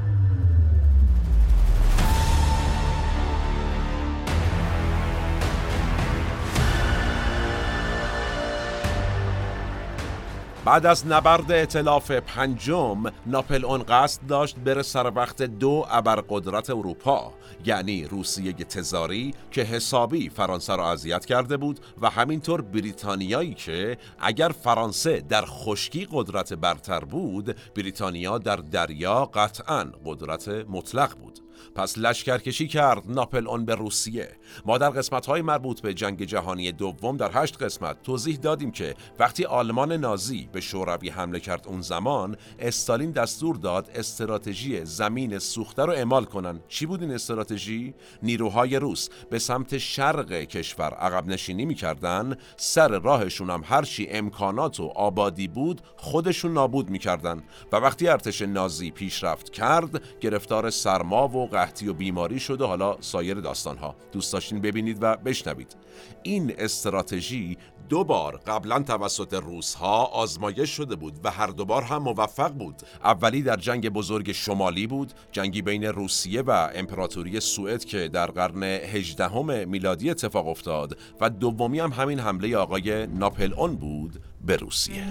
بعد از نبرد اطلاف پنجم ناپل اون قصد داشت بره سر وقت دو ابرقدرت اروپا یعنی روسیه تزاری که حسابی فرانسه را اذیت کرده بود و همینطور بریتانیایی که اگر فرانسه در خشکی قدرت برتر بود بریتانیا در دریا قطعا قدرت مطلق بود. پس لشکرکشی کرد ناپل اون به روسیه. ما در قسمت های مربوط به جنگ جهانی دوم در هشت قسمت توضیح دادیم که وقتی آلمان نازی به شوروی حمله کرد اون زمان استالین دستور داد استراتژی زمین سوخته رو اعمال کنن. چی بود این استراتژی؟ نیروهای روس به سمت شرق کشور عقب نشینی می‌کردن. سر راهشون هم هرچی امکانات و آبادی بود خودشون نابود می‌کردن. و وقتی ارتش نازی پیشرفت کرد گرفتار سرما و قحطی و بیماری شد و حالا سایر داستان ها دوست داشتین ببینید و بشنوید. این استراتژی دو بار قبلا توسط روس ها آزمایش شده بود و هر دوبار هم موفق بود. اولی در جنگ بزرگ شمالی بود جنگی بین روسیه و امپراتوری سوئد که در قرن 18 میلادی اتفاق افتاد و دومی هم همین حمله آقای ناپل اون بود به روسیه.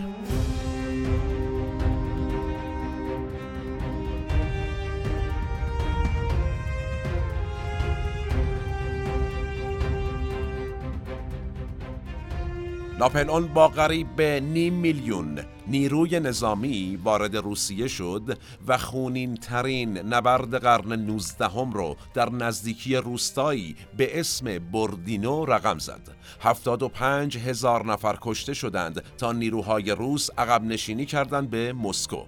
ناپلئون با قریب به نیم میلیون نیروی نظامی وارد روسیه شد و خونین ترین نبرد قرن 19 هم رو در نزدیکی روستایی به اسم بردینو رقم زد. 75 هزار نفر کشته شدند تا نیروهای روس عقب نشینی کردند به مسکو.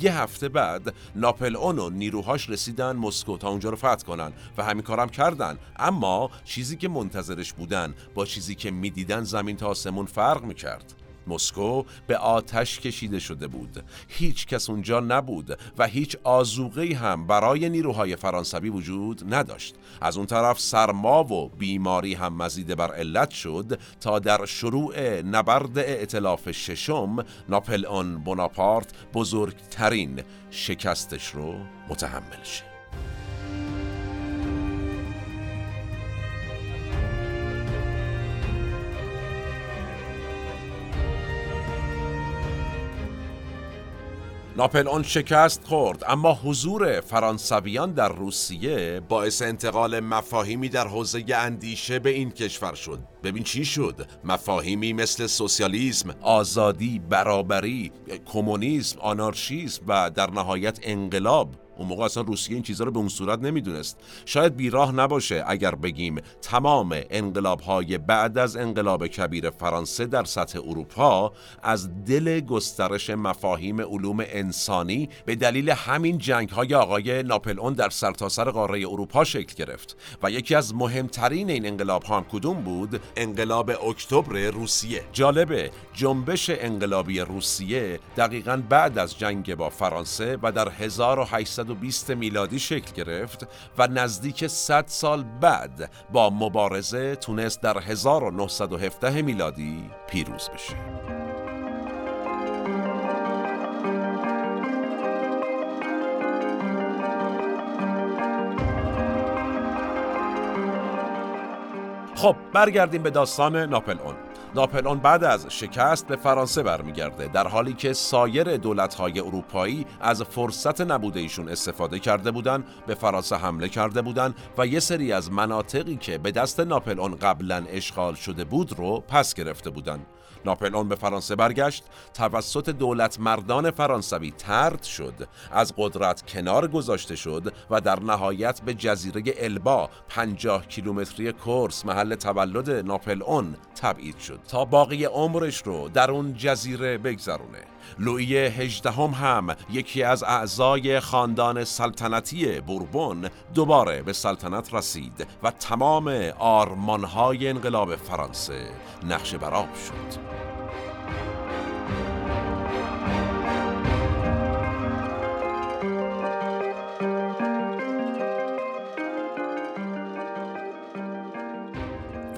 یه هفته بعد ناپل اون و نیروهاش رسیدن مسکو تا اونجا رو فتح کنن و همین کارم کردن. اما چیزی که منتظرش بودن با چیزی که می‌دیدن زمین تا آسمون فرق می‌کرد. مسکو به آتش کشیده شده بود. هیچ کس اونجا نبود و هیچ آزوغی هم برای نیروهای فرانسوی وجود نداشت. از اون طرف سرما و بیماری هم مزیده بر علت شد تا در شروع نبرد ائتلاف ششم ناپل اون بوناپارت بزرگترین شکستش رو متحمل شد ناپل شکست خورد اما حضور فرانسویان در روسیه باعث انتقال مفاهیمی در حوزه اندیشه به این کشور شد. ببین چی شد؟ مفاهیمی مثل سوسیالیسم آزادی برابری کمونیسم آنارشیسم و در نهایت انقلاب. اون موقع اصلا روسیه این چیزها رو به اون صورت نمی‌دونست. شاید بیراه نباشه اگر بگیم تمام انقلاب های بعد از انقلاب کبیر فرانسه در سطح اروپا از دل گسترش مفاهیم علوم انسانی به دلیل همین جنگ های آقای ناپلئون در سرتاسر قاره اروپا شکل گرفت و یکی از مهمترین این انقلاب ها هم کدوم بود؟ انقلاب اکتبر روسیه. جالبه جنبش انقلابی روسیه دقیقا بعد از جنگ با فرانسه و در 1820 میلادی شکل گرفت و نزدیک 100 سال بعد با مبارزه تونست در 1917 میلادی پیروز بشه. خب برگردیم به داستان ناپلئون. ناپلئون بعد از شکست به فرانسه برمیگرده در حالی که سایر دولت‌های اروپایی از فرصت نبوده ایشون استفاده کرده بودند به فرانسه حمله کرده بودند و یه سری از مناطقی که به دست ناپلئون قبلا اشغال شده بود رو پس گرفته بودند ناپلئون به فرانسه برگشت توسط دولت مردان فرانسوی ترد شد از قدرت کنار گذاشته شد و در نهایت به جزیره البا 50 کیلومتری کورس محل تولد ناپلئون تبعید شد تا باقی عمرش رو در اون جزیره بگذرونه. لویی هجدهم هم یکی از اعضای خاندان سلطنتی بوربون دوباره به سلطنت رسید و تمام آرمانهای انقلاب فرانسه نقش براب شد.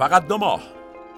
فقط دو ماه.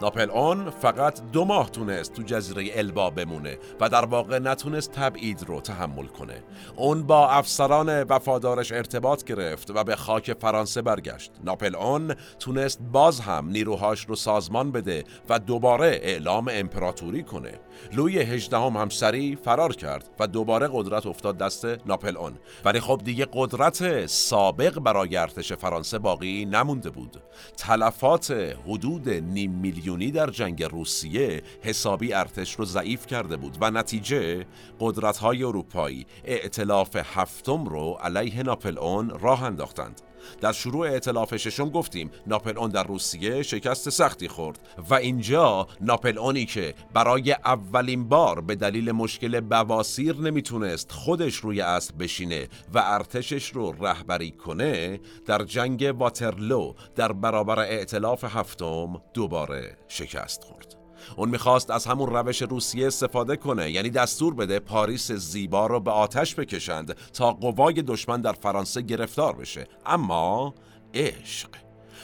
ناپلئون فقط دو ماه تونست تو جزیره البا بمونه و در واقع نتونست تبعید رو تحمل کنه. اون با افسران وفادارش ارتباط گرفت و به خاک فرانسه برگشت. ناپلئون تونست باز هم نیروهاش رو سازمان بده و دوباره اعلام امپراتوری کنه. لوی هجدهم هم سریع فرار کرد و دوباره قدرت افتاد دست ناپلئون ولی خب دیگه قدرت سابق برای ارتش فرانسه باقی نمونده بود. تلفات حدود نیم میلیونی در جنگ روسیه حسابی ارتش رو ضعیف کرده بود و نتیجه قدرت های اروپایی ائتلاف هفتم رو علیه ناپلئون راه انداختند. در شروع ائتلاف ششم گفتیم ناپلئون در روسیه شکست سختی خورد و اینجا ناپلئونی که برای اولین بار به دلیل مشکل بواسیر نمی‌تونست خودش روی اسب بشینه و ارتشش رو رهبری کنه در جنگ واترلو در برابر ائتلاف هفتم دوباره شکست خورد. اون می‌خواست از همون روش روسیه استفاده کنه یعنی دستور بده پاریس زیبا رو به آتش بکشند تا قوای دشمن در فرانسه گرفتار بشه. اما عشق.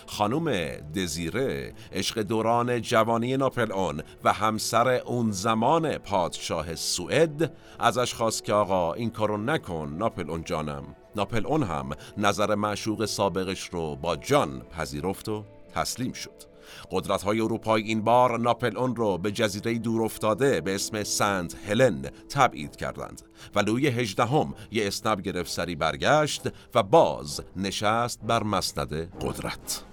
خانم دزیره عشق دوران جوانی ناپلئون و همسر اون زمان پادشاه سوئد ازش خواست که آقا این کارو نکن ناپلئون جانم. ناپلئون هم نظر معشوق سابقش رو با جان پذیرفت و تسلیم شد. قدرت های اروپایی این بار ناپلئون رو به جزیره دور افتاده به اسم سنت هلن تبعید کردند و لوی هجدهم یه اسنب گرفت سری برگشت و باز نشست بر مسند قدرت.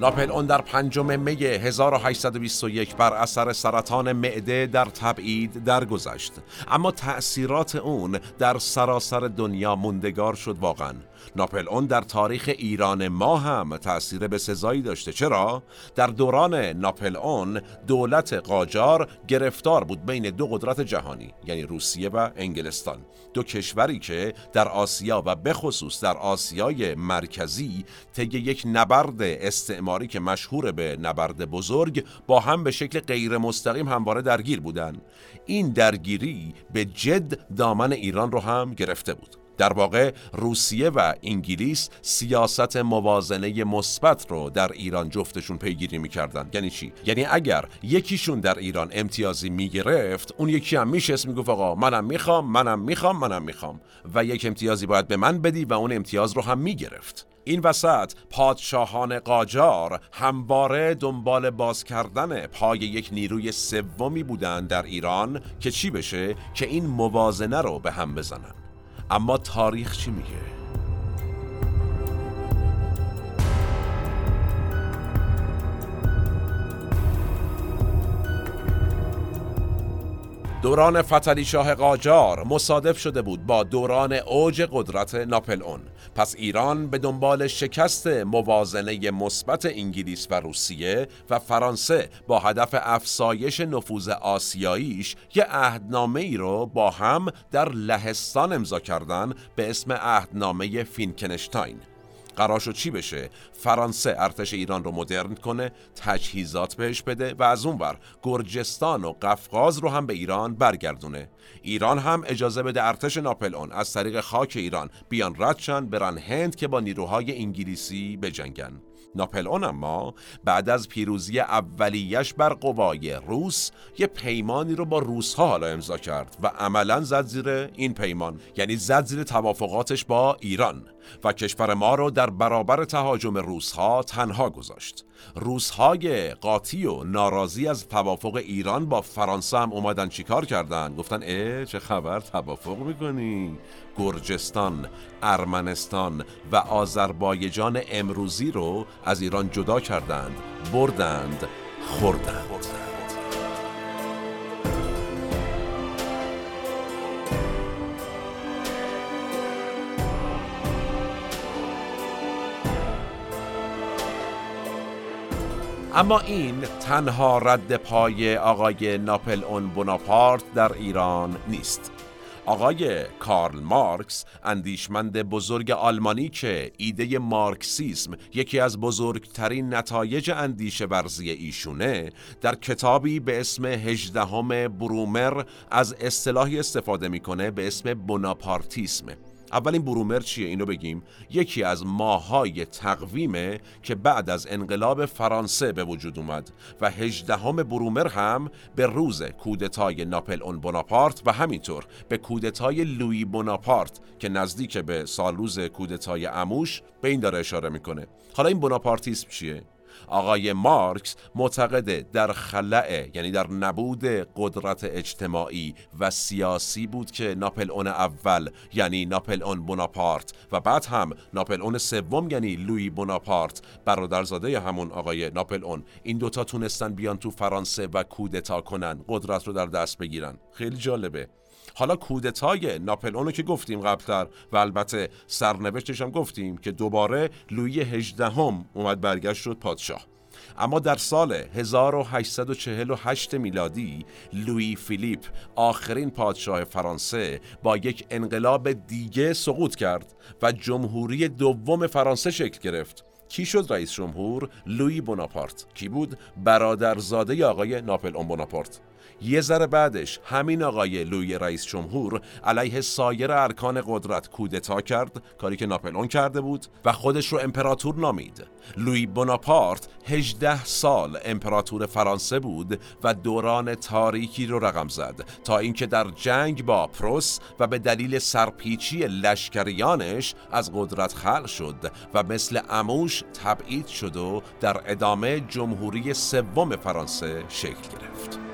ناپلئون در پنجم می 1821 بر اثر سرطان معده در تبعید درگذشت. اما تأثیرات اون در سراسر دنیا موندگار شد واقعا. ناپلئون در تاریخ ایران ما هم تأثیر به سزایی داشته. چرا؟ در دوران ناپلئون دولت قاجار گرفتار بود بین دو قدرت جهانی یعنی روسیه و انگلستان. دو کشوری که در آسیا و بخصوص در آسیای مرکزی طی یک نبرد استعماری که مشهور به نبرد بزرگ با هم به شکل غیر مستقیم همواره درگیر بودند این درگیری به جد دامن ایران رو هم گرفته بود. در واقع روسیه و انگلیس سیاست موازنه مثبت رو در ایران جفتشون پیگیری می‌کردن. یعنی چی؟ یعنی اگر یکیشون در ایران امتیازی می‌گرفت اون یکی هم میشست می‌گفت آقا منم می‌خوام منم می‌خوام منم می‌خوام. و یک امتیازی باید به من بدی و اون امتیاز رو هم می‌گرفت. این وسط پادشاهان قاجار همواره دنبال باز کردن پای یک نیروی سومی بودند در ایران که چی بشه؟ که این موازنه رو به هم بزنن. اما تاریخ چی میگه؟ دوران فتلی شاه قاجار مصادف شده بود با دوران اوج قدرت ناپلئون. پس ایران به دنبال شکست موازنه مثبت انگلیس و روسیه و فرانسه با هدف افسایش نفوذ آسیاییش یه عهدنامه ای رو با هم در لهستان امضا کردن به اسم عهدنامه فینکنشتاین. قرار شد چی بشه؟ فرانسه ارتش ایران رو مدرن کنه تجهیزات بهش بده و از اونور گرجستان و قفقاز رو هم به ایران برگردونه. ایران هم اجازه بده ارتش ناپلئون از طریق خاک ایران بیان ردشن برن هند که با نیروهای انگلیسی بجنگن. ناپلئون اما بعد از پیروزی اولیش بر قوای روس یه پیمانی رو با روس ها حالا امضا کرد و عملا زد زیر این پیمان یعنی زد زیر توافقاتش با ایران و کشور ما رو در برابر تهاجم روس ها تنها گذاشت. روزهای قاطی و ناراضی از توافق ایران با فرانسه هم اومدن چیکار کردن؟ گفتن اه چه خبر؟ توافق می‌کنی؟ گرجستان ارمنستان و آذربایجان امروزی رو از ایران جدا کردند بردند خوردند. اما این تنها رد پای آقای ناپل اون بوناپارت در ایران نیست. آقای کارل مارکس اندیشمند بزرگ آلمانی که ایده مارکسیسم یکی از بزرگترین نتایج اندیشه ورزی ایشونه در کتابی به اسم هجدهم برومر از اصطلاحی استفاده می‌کنه به اسم بوناپارتیسم. اولین برومر چیه؟ اینو بگیم. یکی از ماهای تقویمه که بعد از انقلاب فرانسه به وجود اومد و هجدهم برومر هم به روز کودتای ناپل اون بوناپارت و همینطور به کودتای لوی بوناپارت که نزدیک به سال روز کودتای اموش به این داره اشاره می‌کنه. حالا این بوناپارتیسم چیه؟ آقای مارکس معتقده در خلعه یعنی در نبود قدرت اجتماعی و سیاسی بود که ناپل اون اول یعنی ناپل اون و بعد هم ناپل اون سوم یعنی لوی بوناپارت. برادرزاده همون آقای ناپل اون این دوتا تونستن بیان تو فرانسه و کودتا کنن قدرت رو در دست بگیرن. خیلی جالبه. حالا کودتای ناپلئون که گفتیم قبلتر و البته سرنوشتش هم گفتیم که دوباره لویی هجدهم اومد برگشت شد پادشاه. اما در سال 1848 میلادی لوی فیلیپ آخرین پادشاه فرانسه با یک انقلاب دیگه سقوط کرد و جمهوری دوم فرانسه شکل گرفت. کی شد رئیس جمهور؟ لوی بوناپارت. کی بود؟ برادرزاده آقای ناپل اون بوناپارت. یه ذره بعدش همین آقای لوی رئیس جمهور علیه سایر ارکان قدرت کودتا کرد کاری که ناپلون کرده بود و خودش رو امپراتور نامید. لوی بوناپارت 18 سال امپراتور فرانسه بود و دوران تاریکی رو رقم زد تا اینکه در جنگ با پروس و به دلیل سرپیچی لشکریانش از قدرت خلق شد و مثل اموش تبعید شد و در ادامه جمهوری سوم فرانسه شکل گرفت.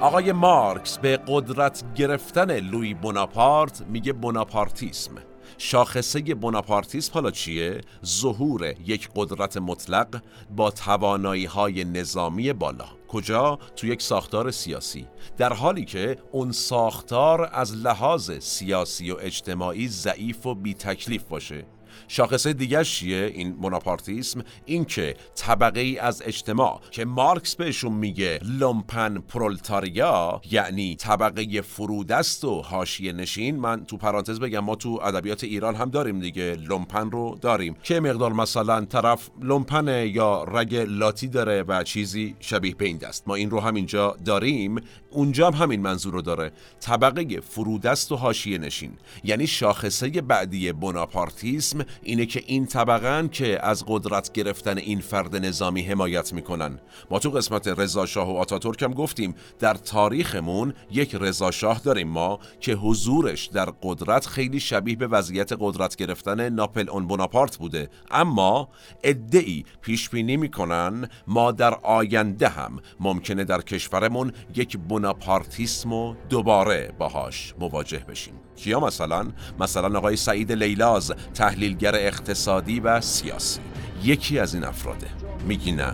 آقای مارکس به قدرت گرفتن لوی بوناپارت میگه بوناپارتیسم شاخصه بوناپارتیسم حالا چیه؟ ظهور یک قدرت مطلق با توانایی های نظامی بالا کجا؟ تو یک ساختار سیاسی در حالی که اون ساختار از لحاظ سیاسی و اجتماعی ضعیف و بی تکلیف باشه شاخصه دیگه چیه؟ این بناپارتیسم این که طبقه ای از اجتماع که مارکس بهشون میگه لومپن پرولتاریا یعنی طبقه فرودست و حاشیه نشین. من تو پرانتز بگم ما تو ادبیات ایران هم داریم دیگه. لومپن رو داریم. که مقدار مثلا طرف لومپن یا رگ لاتی داره و چیزی شبیه به این دست. ما این رو هم اینجا داریم. اونجا هم همین منظور رو داره. طبقه فرودست و حاشیه نشین. یعنی شاخصه بعدی بوناپارتیسم اینه که این طبقن که از قدرت گرفتن این فرد نظامی حمایت می‌کنن. ما تو قسمت رضا شاه و آتاتورک هم گفتیم در تاریخمون یک رضا شاه داریم ما که حضورش در قدرت خیلی شبیه به وضعیت قدرت گرفتن ناپل اون بوناپارت بوده. اما ادعی پیش بینی می‌کنن ما در آینده هم. ممکنه در کشورمون یک بوناپارتیسم و دوباره باهاش مواجه بشیم. کیا مثلا؟ مثلا آقای سعید لیلاز تحلیلگر اقتصادی و سیاسی. یکی از این افراده. میگی نه.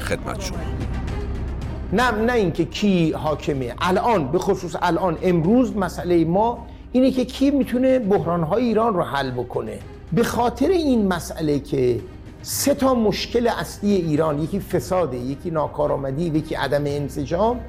خدمت شما. نه نه اینکه کی حاکمه. الان به خصوص الان امروز مسئله ما اینه که کی می‌تونه بحرانهای ایران رو حل بکنه. به خاطر این مسئله که سه تا مشکل اصلی ایران یکی فساده یکی ناکارآمدی یکی عدم انسجام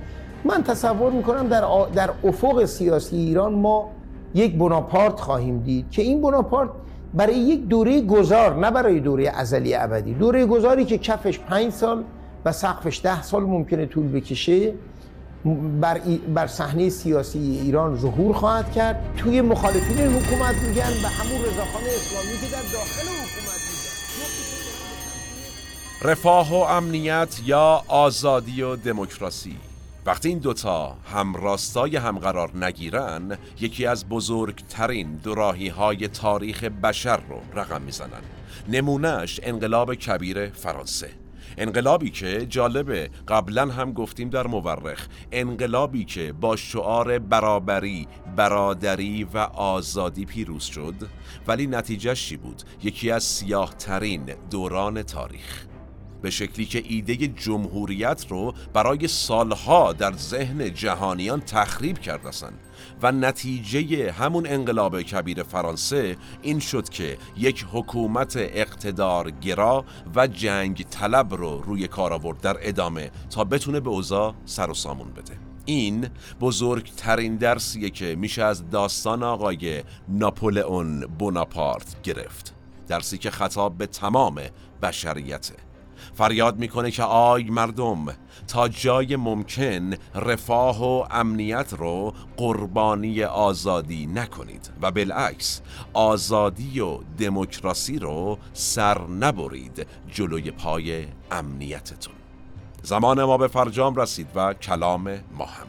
من تصور می‌کنم در, در افق سیاسی ایران ما یک بناپارت خواهیم دید که این بناپارت برای یک دوره گذار نه برای دوره ازلی ابدی. دوره گذاری که کفش پنج سال و سقفش ده سال ممکنه طول بکشه بر, بر صحنه سیاسی ایران ظهور خواهد کرد. توی مخالفین حکومت میگن به همون رضاخان اسلامی که در داخل حکومت میگن. رفاه و امنیت یا آزادی و دموکراسی؟ وقتی این دوتا هم راستای هم قرار نگیرن یکی از بزرگترین دوراهی های تاریخ بشر رو رقم می‌زنن. نمونهش انقلاب کبیر فرانسه. انقلابی که جالبه قبلا هم گفتیم در مورخ انقلابی که با شعار برابری برادری و آزادی پیروز شد. ولی نتیجهش چی بود؟ یکی از سیاه ترین دوران تاریخ. به شکلی که ایده جمهوریت رو برای سالها در ذهن جهانیان تخریب کردن و نتیجه همون انقلاب کبیر فرانسه این شد که یک حکومت اقتدارگرا و جنگ طلب رو روی کار آورد در ادامه تا بتونه به اوضاع سر و سامون بده. این بزرگترین درسیه که میشه از داستان آقای ناپولئون بوناپارت گرفت. درسی که خطاب به تمام بشریته. فریاد می‌کنه که آی مردم تا جای ممکن رفاه و امنیت رو قربانی آزادی نکنید و بالعکس آزادی و دموکراسی رو سر نبرید جلوی پای امنیتتون. زمان ما به فرجام رسید و کلام ما هم.